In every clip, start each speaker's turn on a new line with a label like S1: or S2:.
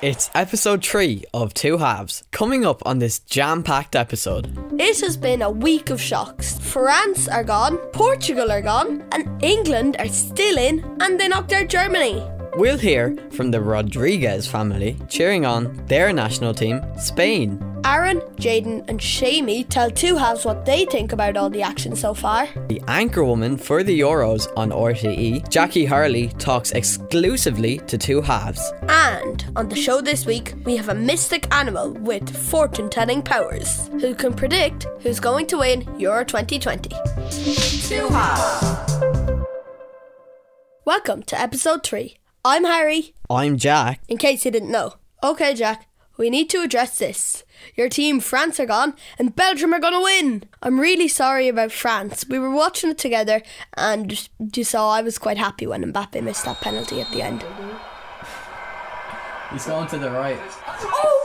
S1: It's episode 3 of Two Halves. Coming up on this jam packed episode,
S2: It has been a week of shocks. France are gone, Portugal are gone, and England are still in, and they knocked out Germany.
S1: we'll hear from the Rodriguez family cheering on their national team, Spain.
S2: Aaron, Jaden, and Shamey tell two halves what they think about all the action so far.
S1: The anchor woman for the Euros on RTE, Jackie Hurley, talks exclusively to Two Halves.
S2: And on the show this week, we have a mystic animal with fortune telling powers who can predict who's going to win Euro 2020. Two Halves. Welcome to episode 3. I'm Harry,
S1: I'm Jack.
S2: in case you didn't know. Okay, Jack, we need to address this. Your team, France, are gone, and Belgium are gonna win. I'm really sorry about France. We were watching it together, and you saw I was quite happy when Mbappe missed that penalty at the end.
S1: He's going to the right. Oh,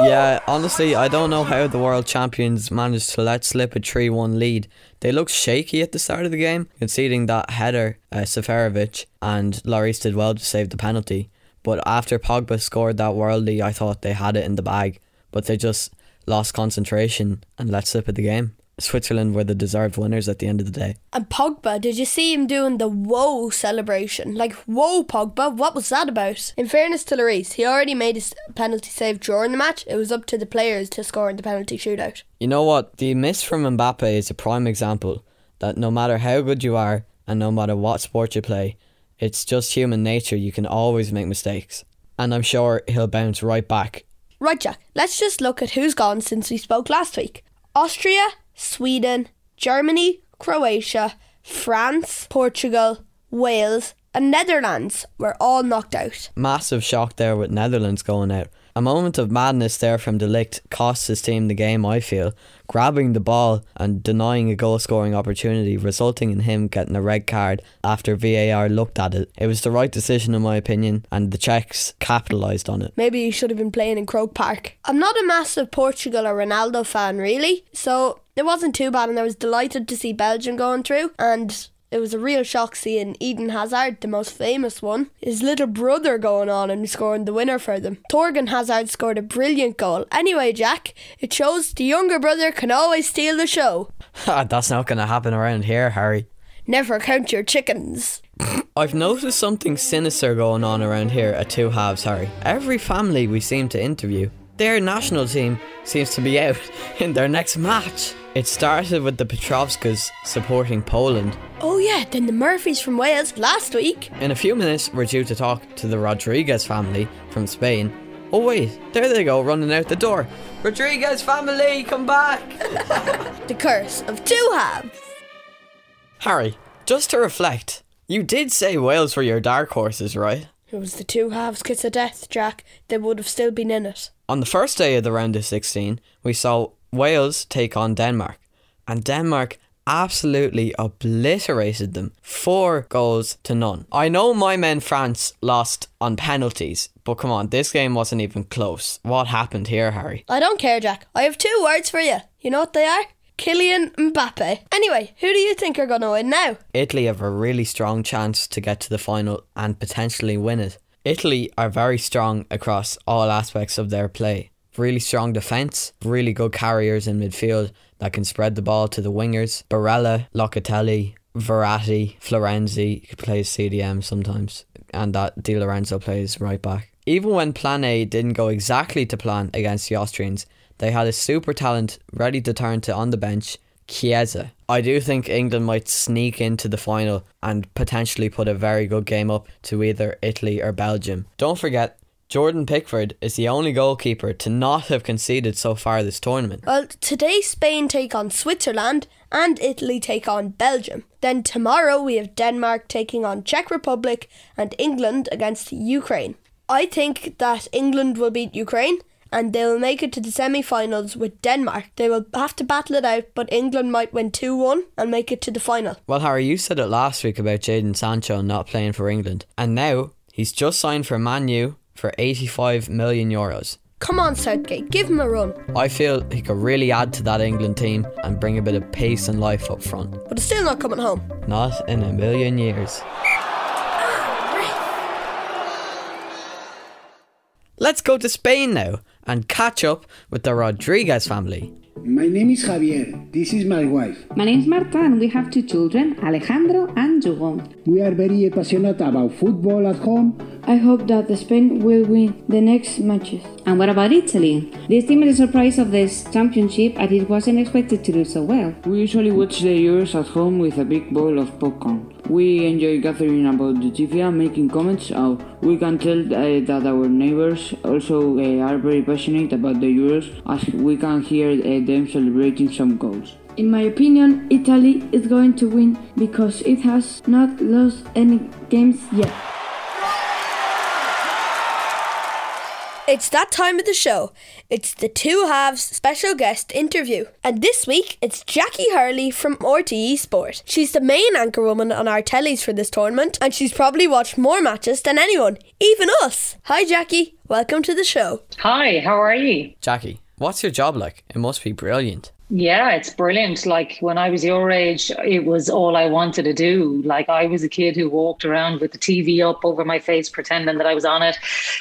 S1: Yeah, honestly, I don't know how the world champions managed to let slip a 3 1 lead. They looked shaky at the start of the game, conceding that header, uh, Seferovic, and Lloris did well to save the penalty. But after Pogba scored that worldly, I thought they had it in the bag. But they just lost concentration and let slip of the game. Switzerland were the deserved winners at the end of the day.
S2: And Pogba, did you see him doing the whoa celebration? Like, whoa, Pogba, what was that about? In fairness to Lloris, he already made his penalty save during the match. It was up to the players to score in the penalty shootout.
S1: You know what? The miss from Mbappe is a prime example that no matter how good you are and no matter what sport you play, it's just human nature. You can always make mistakes. And I'm sure he'll bounce right back.
S2: Right, Jack, let's just look at who's gone since we spoke last week Austria, Sweden, Germany, Croatia, France, Portugal, Wales, and Netherlands were all knocked out.
S1: Massive shock there with Netherlands going out. A moment of madness there from De Ligt cost his team the game, I feel, grabbing the ball and denying a goal scoring opportunity, resulting in him getting a red card after VAR looked at it. It was the right decision, in my opinion, and the Czechs capitalised on it.
S2: Maybe he should have been playing in Croke Park. I'm not a massive Portugal or Ronaldo fan, really, so it wasn't too bad, and I was delighted to see Belgium going through. And it was a real shock seeing Eden Hazard, the most famous one, his little brother going on and scoring the winner for them. Torgan Hazard scored a brilliant goal. Anyway, Jack, it shows the younger brother can always steal the show.
S1: Ah, that's not going to happen around here, Harry.
S2: Never count your chickens.
S1: I've noticed something sinister going on around here at Two Halves, Harry. Every family we seem to interview, their national team seems to be out in their next match. It started with the Petrovskas supporting Poland.
S2: Oh, yeah, then the Murphys from Wales last week.
S1: In a few minutes, we're due to talk to the Rodriguez family from Spain. Oh, wait, there they go, running out the door. Rodriguez family, come back!
S2: The curse of two halves.
S1: Harry, just to reflect, you did say Wales were your dark horses, right?
S2: It was the two halves kiss of death, Jack. They would have still been in it.
S1: On the first day of the round of 16, we saw Wales take on Denmark, and Denmark absolutely obliterated them. Four goals to none. I know my men France lost on penalties, but come on, this game wasn't even close. What happened here, Harry?
S2: I don't care, Jack. I have two words for you. You know what they are? Kylian Mbappe. Anyway, who do you think are going to win now?
S1: Italy have a really strong chance to get to the final and potentially win it. Italy are very strong across all aspects of their play. Really strong defence, really good carriers in midfield that can spread the ball to the wingers. Barella, Locatelli, Verratti, Florenzi plays CDM sometimes, and that Di Lorenzo plays right back. Even when Plan A didn't go exactly to plan against the Austrians, they had a super talent ready to turn to on the bench, Chiesa. I do think England might sneak into the final and potentially put a very good game up to either Italy or Belgium. Don't forget, Jordan Pickford is the only goalkeeper to not have conceded so far this tournament.
S2: Well, today Spain take on Switzerland and Italy take on Belgium. Then tomorrow we have Denmark taking on Czech Republic and England against Ukraine. I think that England will beat Ukraine and they will make it to the semi finals with Denmark. They will have to battle it out, but England might win 2 1 and make it to the final.
S1: Well, Harry, you said it last week about Jadon Sancho not playing for England, and now he's just signed for Man U for 85 million euros.
S2: Come on, Southgate, give him a run.
S1: I feel he could really add to that England team and bring a bit of pace and life up front.
S2: But it's still not coming home.
S1: Not in a million years. Let's go to Spain now and catch up with the Rodriguez family.
S3: My name is Javier. This is my wife.
S4: My name is Marta and we have two children, Alejandro and Jugon.
S3: We are very passionate about football at home.
S5: I hope that Spain will win the next matches.
S4: And what about Italy? This team is a surprise of this championship as it wasn't expected to do so well.
S6: We usually watch the Euros at home with a big bowl of popcorn. We enjoy gathering about the TV and making comments. Uh, we can tell uh, that our neighbors also uh, are very passionate about the Euros as we can hear uh, them celebrating some goals.
S5: In my opinion, Italy is going to win because it has not lost any games yet.
S2: It's that time of the show. It's the two halves special guest interview. And this week, it's Jackie Hurley from RTE Sport. She's the main anchor woman on our tellies for this tournament, and she's probably watched more matches than anyone, even us. Hi, Jackie. Welcome to the show.
S7: Hi, how are you?
S1: Jackie, what's your job like? It must be brilliant.
S7: Yeah, it's brilliant. Like when I was your age, it was all I wanted to do. Like I was a kid who walked around with the TV up over my face, pretending that I was on it,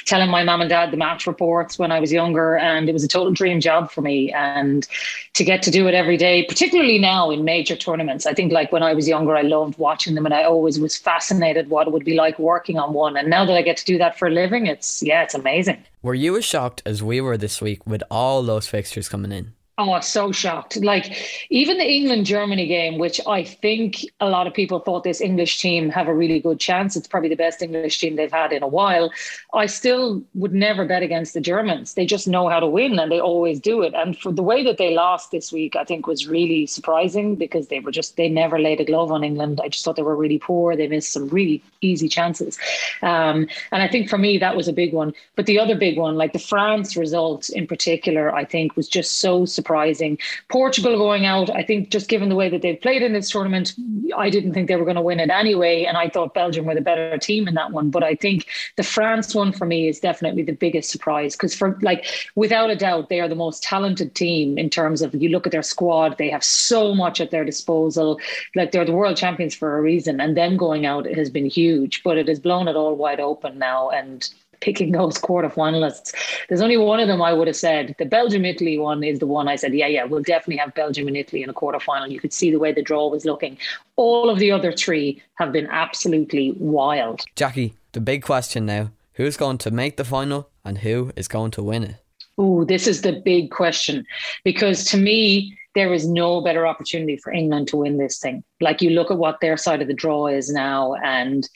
S7: telling my mom and dad the match reports when I was younger. And it was a total dream job for me. And to get to do it every day, particularly now in major tournaments, I think like when I was younger, I loved watching them and I always was fascinated what it would be like working on one. And now that I get to do that for a living, it's, yeah, it's amazing.
S1: Were you as shocked as we were this week with all those fixtures coming in?
S7: Oh, so shocked. Like even the England Germany game, which I think a lot of people thought this English team have a really good chance. It's probably the best English team they've had in a while. I still would never bet against the Germans. They just know how to win and they always do it. And for the way that they lost this week, I think was really surprising because they were just, they never laid a glove on England. I just thought they were really poor. They missed some really easy chances. Um, and I think for me, that was a big one. But the other big one, like the France result in particular, I think was just so surprising surprising. Portugal going out, I think just given the way that they've played in this tournament, I didn't think they were going to win it anyway. And I thought Belgium were the better team in that one. But I think the France one for me is definitely the biggest surprise because, for like, without a doubt, they are the most talented team in terms of you look at their squad, they have so much at their disposal. Like, they're the world champions for a reason. And them going out has been huge, but it has blown it all wide open now. And picking those quarterfinalists. There's only one of them I would have said. The Belgium Italy one is the one I said, yeah, yeah, we'll definitely have Belgium and Italy in a quarterfinal. You could see the way the draw was looking. All of the other three have been absolutely wild.
S1: Jackie, the big question now who's going to make the final and who is going to win it?
S7: Oh, this is the big question because to me, there is no better opportunity for England to win this thing. Like you look at what their side of the draw is now, and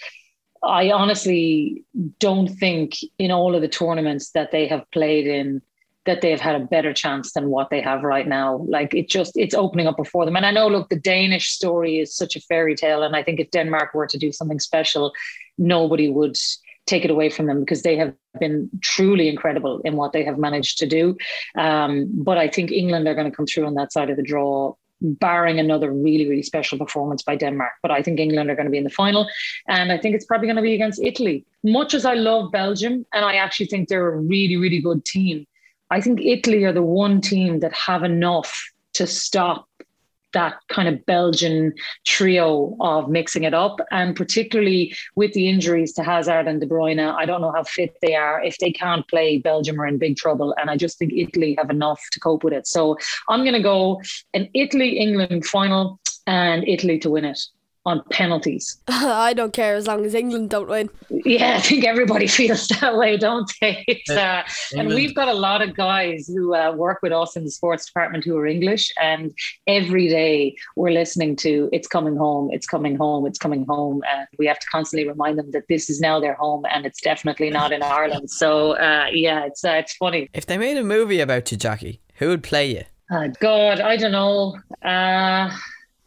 S7: I honestly don't think in all of the tournaments that they have played in that they've had a better chance than what they have right now. Like it just it's opening up before them. And I know, look, the Danish story is such a fairy tale, and I think if Denmark were to do something special, nobody would take it away from them because they have been truly incredible in what they have managed to do. Um, but I think England are going to come through on that side of the draw barring another really, really special performance by Denmark. But I think England are going to be in the final. And I think it's probably going to be against Italy. Much as I love Belgium, and I actually think they're a really, really good team, I think Italy are the one team that have enough to stop that kind of Belgian trio of mixing it up. And particularly with the injuries to Hazard and De Bruyne, I don't know how fit they are. If they can't play, Belgium are in big trouble. And I just think Italy have enough to cope with it. So I'm going to go an Italy England final and Italy to win it on penalties.
S2: I don't care as long as England don't win.
S7: Yeah, I think everybody feels that way, don't they? Uh, and we've got a lot of guys who uh, work with us in the sports department who are English, and every day we're listening to "It's coming home, it's coming home, it's coming home," and we have to constantly remind them that this is now their home, and it's definitely not in Ireland. So uh, yeah, it's uh, it's funny.
S1: If they made a movie about you, Jackie, who would play you?
S7: Uh, God, I don't know.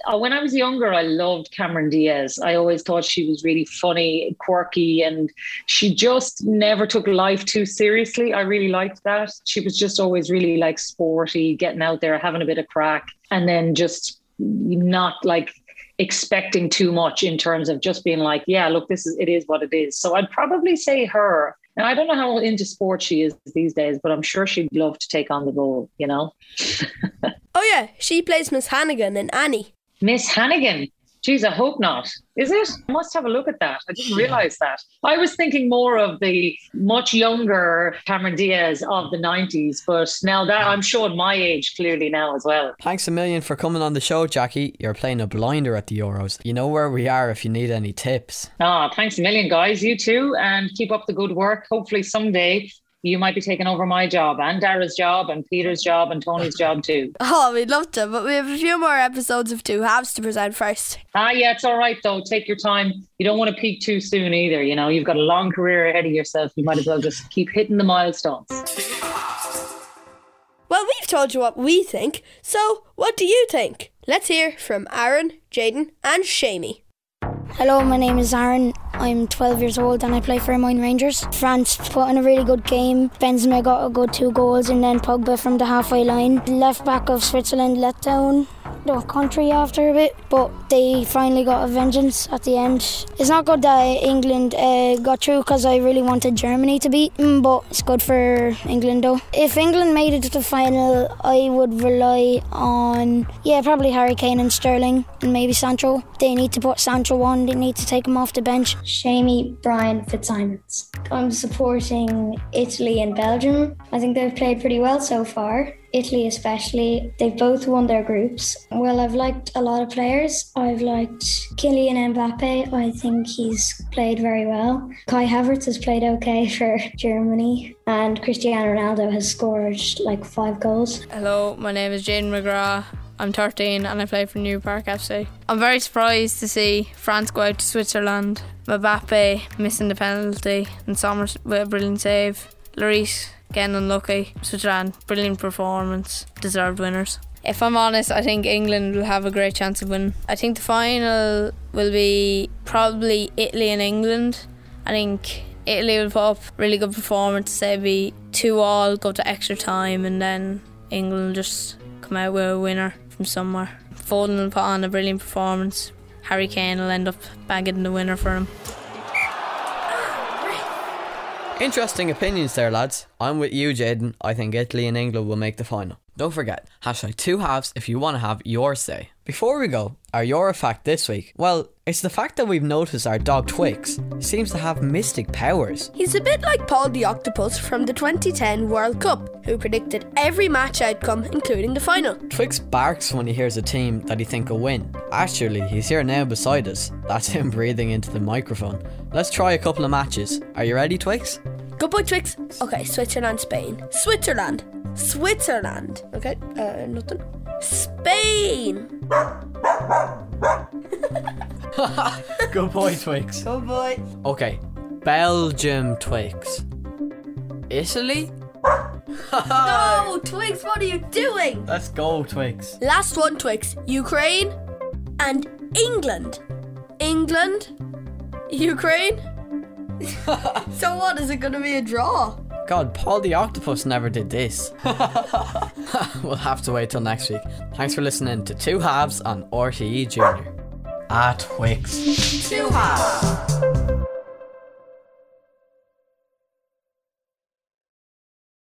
S7: Uh, when I was younger, I loved Cameron Diaz. I always thought she was really funny, quirky, and she just never took life too seriously. I really liked that. She was just always really like sporty, getting out there, having a bit of crack, and then just not like expecting too much in terms of just being like, yeah, look, this is it is what it is. So I'd probably say her. Now, I don't know how into sport she is these days, but I'm sure she'd love to take on the role, you know?
S2: Oh yeah, she plays Miss Hannigan in Annie.
S7: Miss Hannigan. Geez, I hope not. Is it? I must have a look at that. I didn't realize that. I was thinking more of the much younger Cameron Diaz of the 90s, but now that I'm showing my age clearly now as well.
S1: Thanks a million for coming on the show, Jackie. You're playing a blinder at the Euros. You know where we are if you need any tips.
S7: Ah, thanks a million, guys. You too. And keep up the good work. Hopefully, someday you might be taking over my job and Dara's job and Peter's job and Tony's job too.
S2: Oh, we'd love to, but we have a few more episodes of Two Halves to present first.
S7: Ah, yeah, it's all right though. Take your time. You don't want to peak too soon either. You know, you've got a long career ahead of yourself. You might as well just keep hitting the milestones.
S2: Well, we've told you what we think, so what do you think? Let's hear from Aaron, Jaden, and Shamey.
S8: Hello, my name is Aaron. I'm 12 years old and I play for Mine Rangers. France put in a really good game. Benzema got a good two goals and then Pogba from the halfway line. Left back of Switzerland let down the country after a bit, but they finally got a vengeance at the end. It's not good that England uh, got through because I really wanted Germany to beat them, but it's good for England though. If England made it to the final, I would rely on, yeah, probably Harry Kane and Sterling and maybe Sancho. They need to put Sancho on, they need to take him off the bench.
S9: Shamey Brian Fitzsimons. I'm supporting Italy and Belgium. I think they've played pretty well so far. Italy, especially, they've both won their groups. Well, I've liked a lot of players. I've liked Kylian Mbappe. I think he's played very well. Kai Havertz has played okay for Germany. And Cristiano Ronaldo has scored like five goals.
S10: Hello, my name is Jaden McGrath. I'm 13 and I play for New Park FC. I'm very surprised to see France go out to Switzerland. Mbappe missing the penalty and Sommers with a brilliant save. Lloris getting unlucky. Switzerland, brilliant performance. Deserved winners. If I'm honest, I think England will have a great chance of winning. I think the final will be probably Italy and England. I think Italy will put up really good performance, say be two all, go to extra time, and then England will just come out with a winner from somewhere. Foden will put on a brilliant performance. Harry Kane will end up bagging the winner for him.
S1: Interesting opinions there, lads. I'm with you, Jaden. I think Italy and England will make the final. Don't forget, hashtag two halves if you want to have your say. Before we go, our Euro fact this week. Well, it's the fact that we've noticed our dog Twix seems to have mystic powers.
S2: He's a bit like Paul the Octopus from the 2010 World Cup, who predicted every match outcome, including the final.
S1: Twix barks when he hears a team that he think will win. Actually, he's here now beside us. That's him breathing into the microphone. Let's try a couple of matches. Are you ready, Twix?
S2: Good boy, Twix. Okay, Switzerland, Spain. Switzerland. Switzerland. Okay, uh, nothing. Spain.
S1: Good boy, Twix.
S2: Good boy.
S1: Okay, Belgium Twix. Italy?
S2: No, Twix, what are you doing?
S1: Let's go, Twix.
S2: Last one, Twix. Ukraine and England. England, Ukraine. so what? Is it going to be a draw?
S1: God, Paul the Octopus never did this. we'll have to wait till next week. Thanks for listening to Two Halves on RTE Junior. Ah, Twix.
S2: Two halves.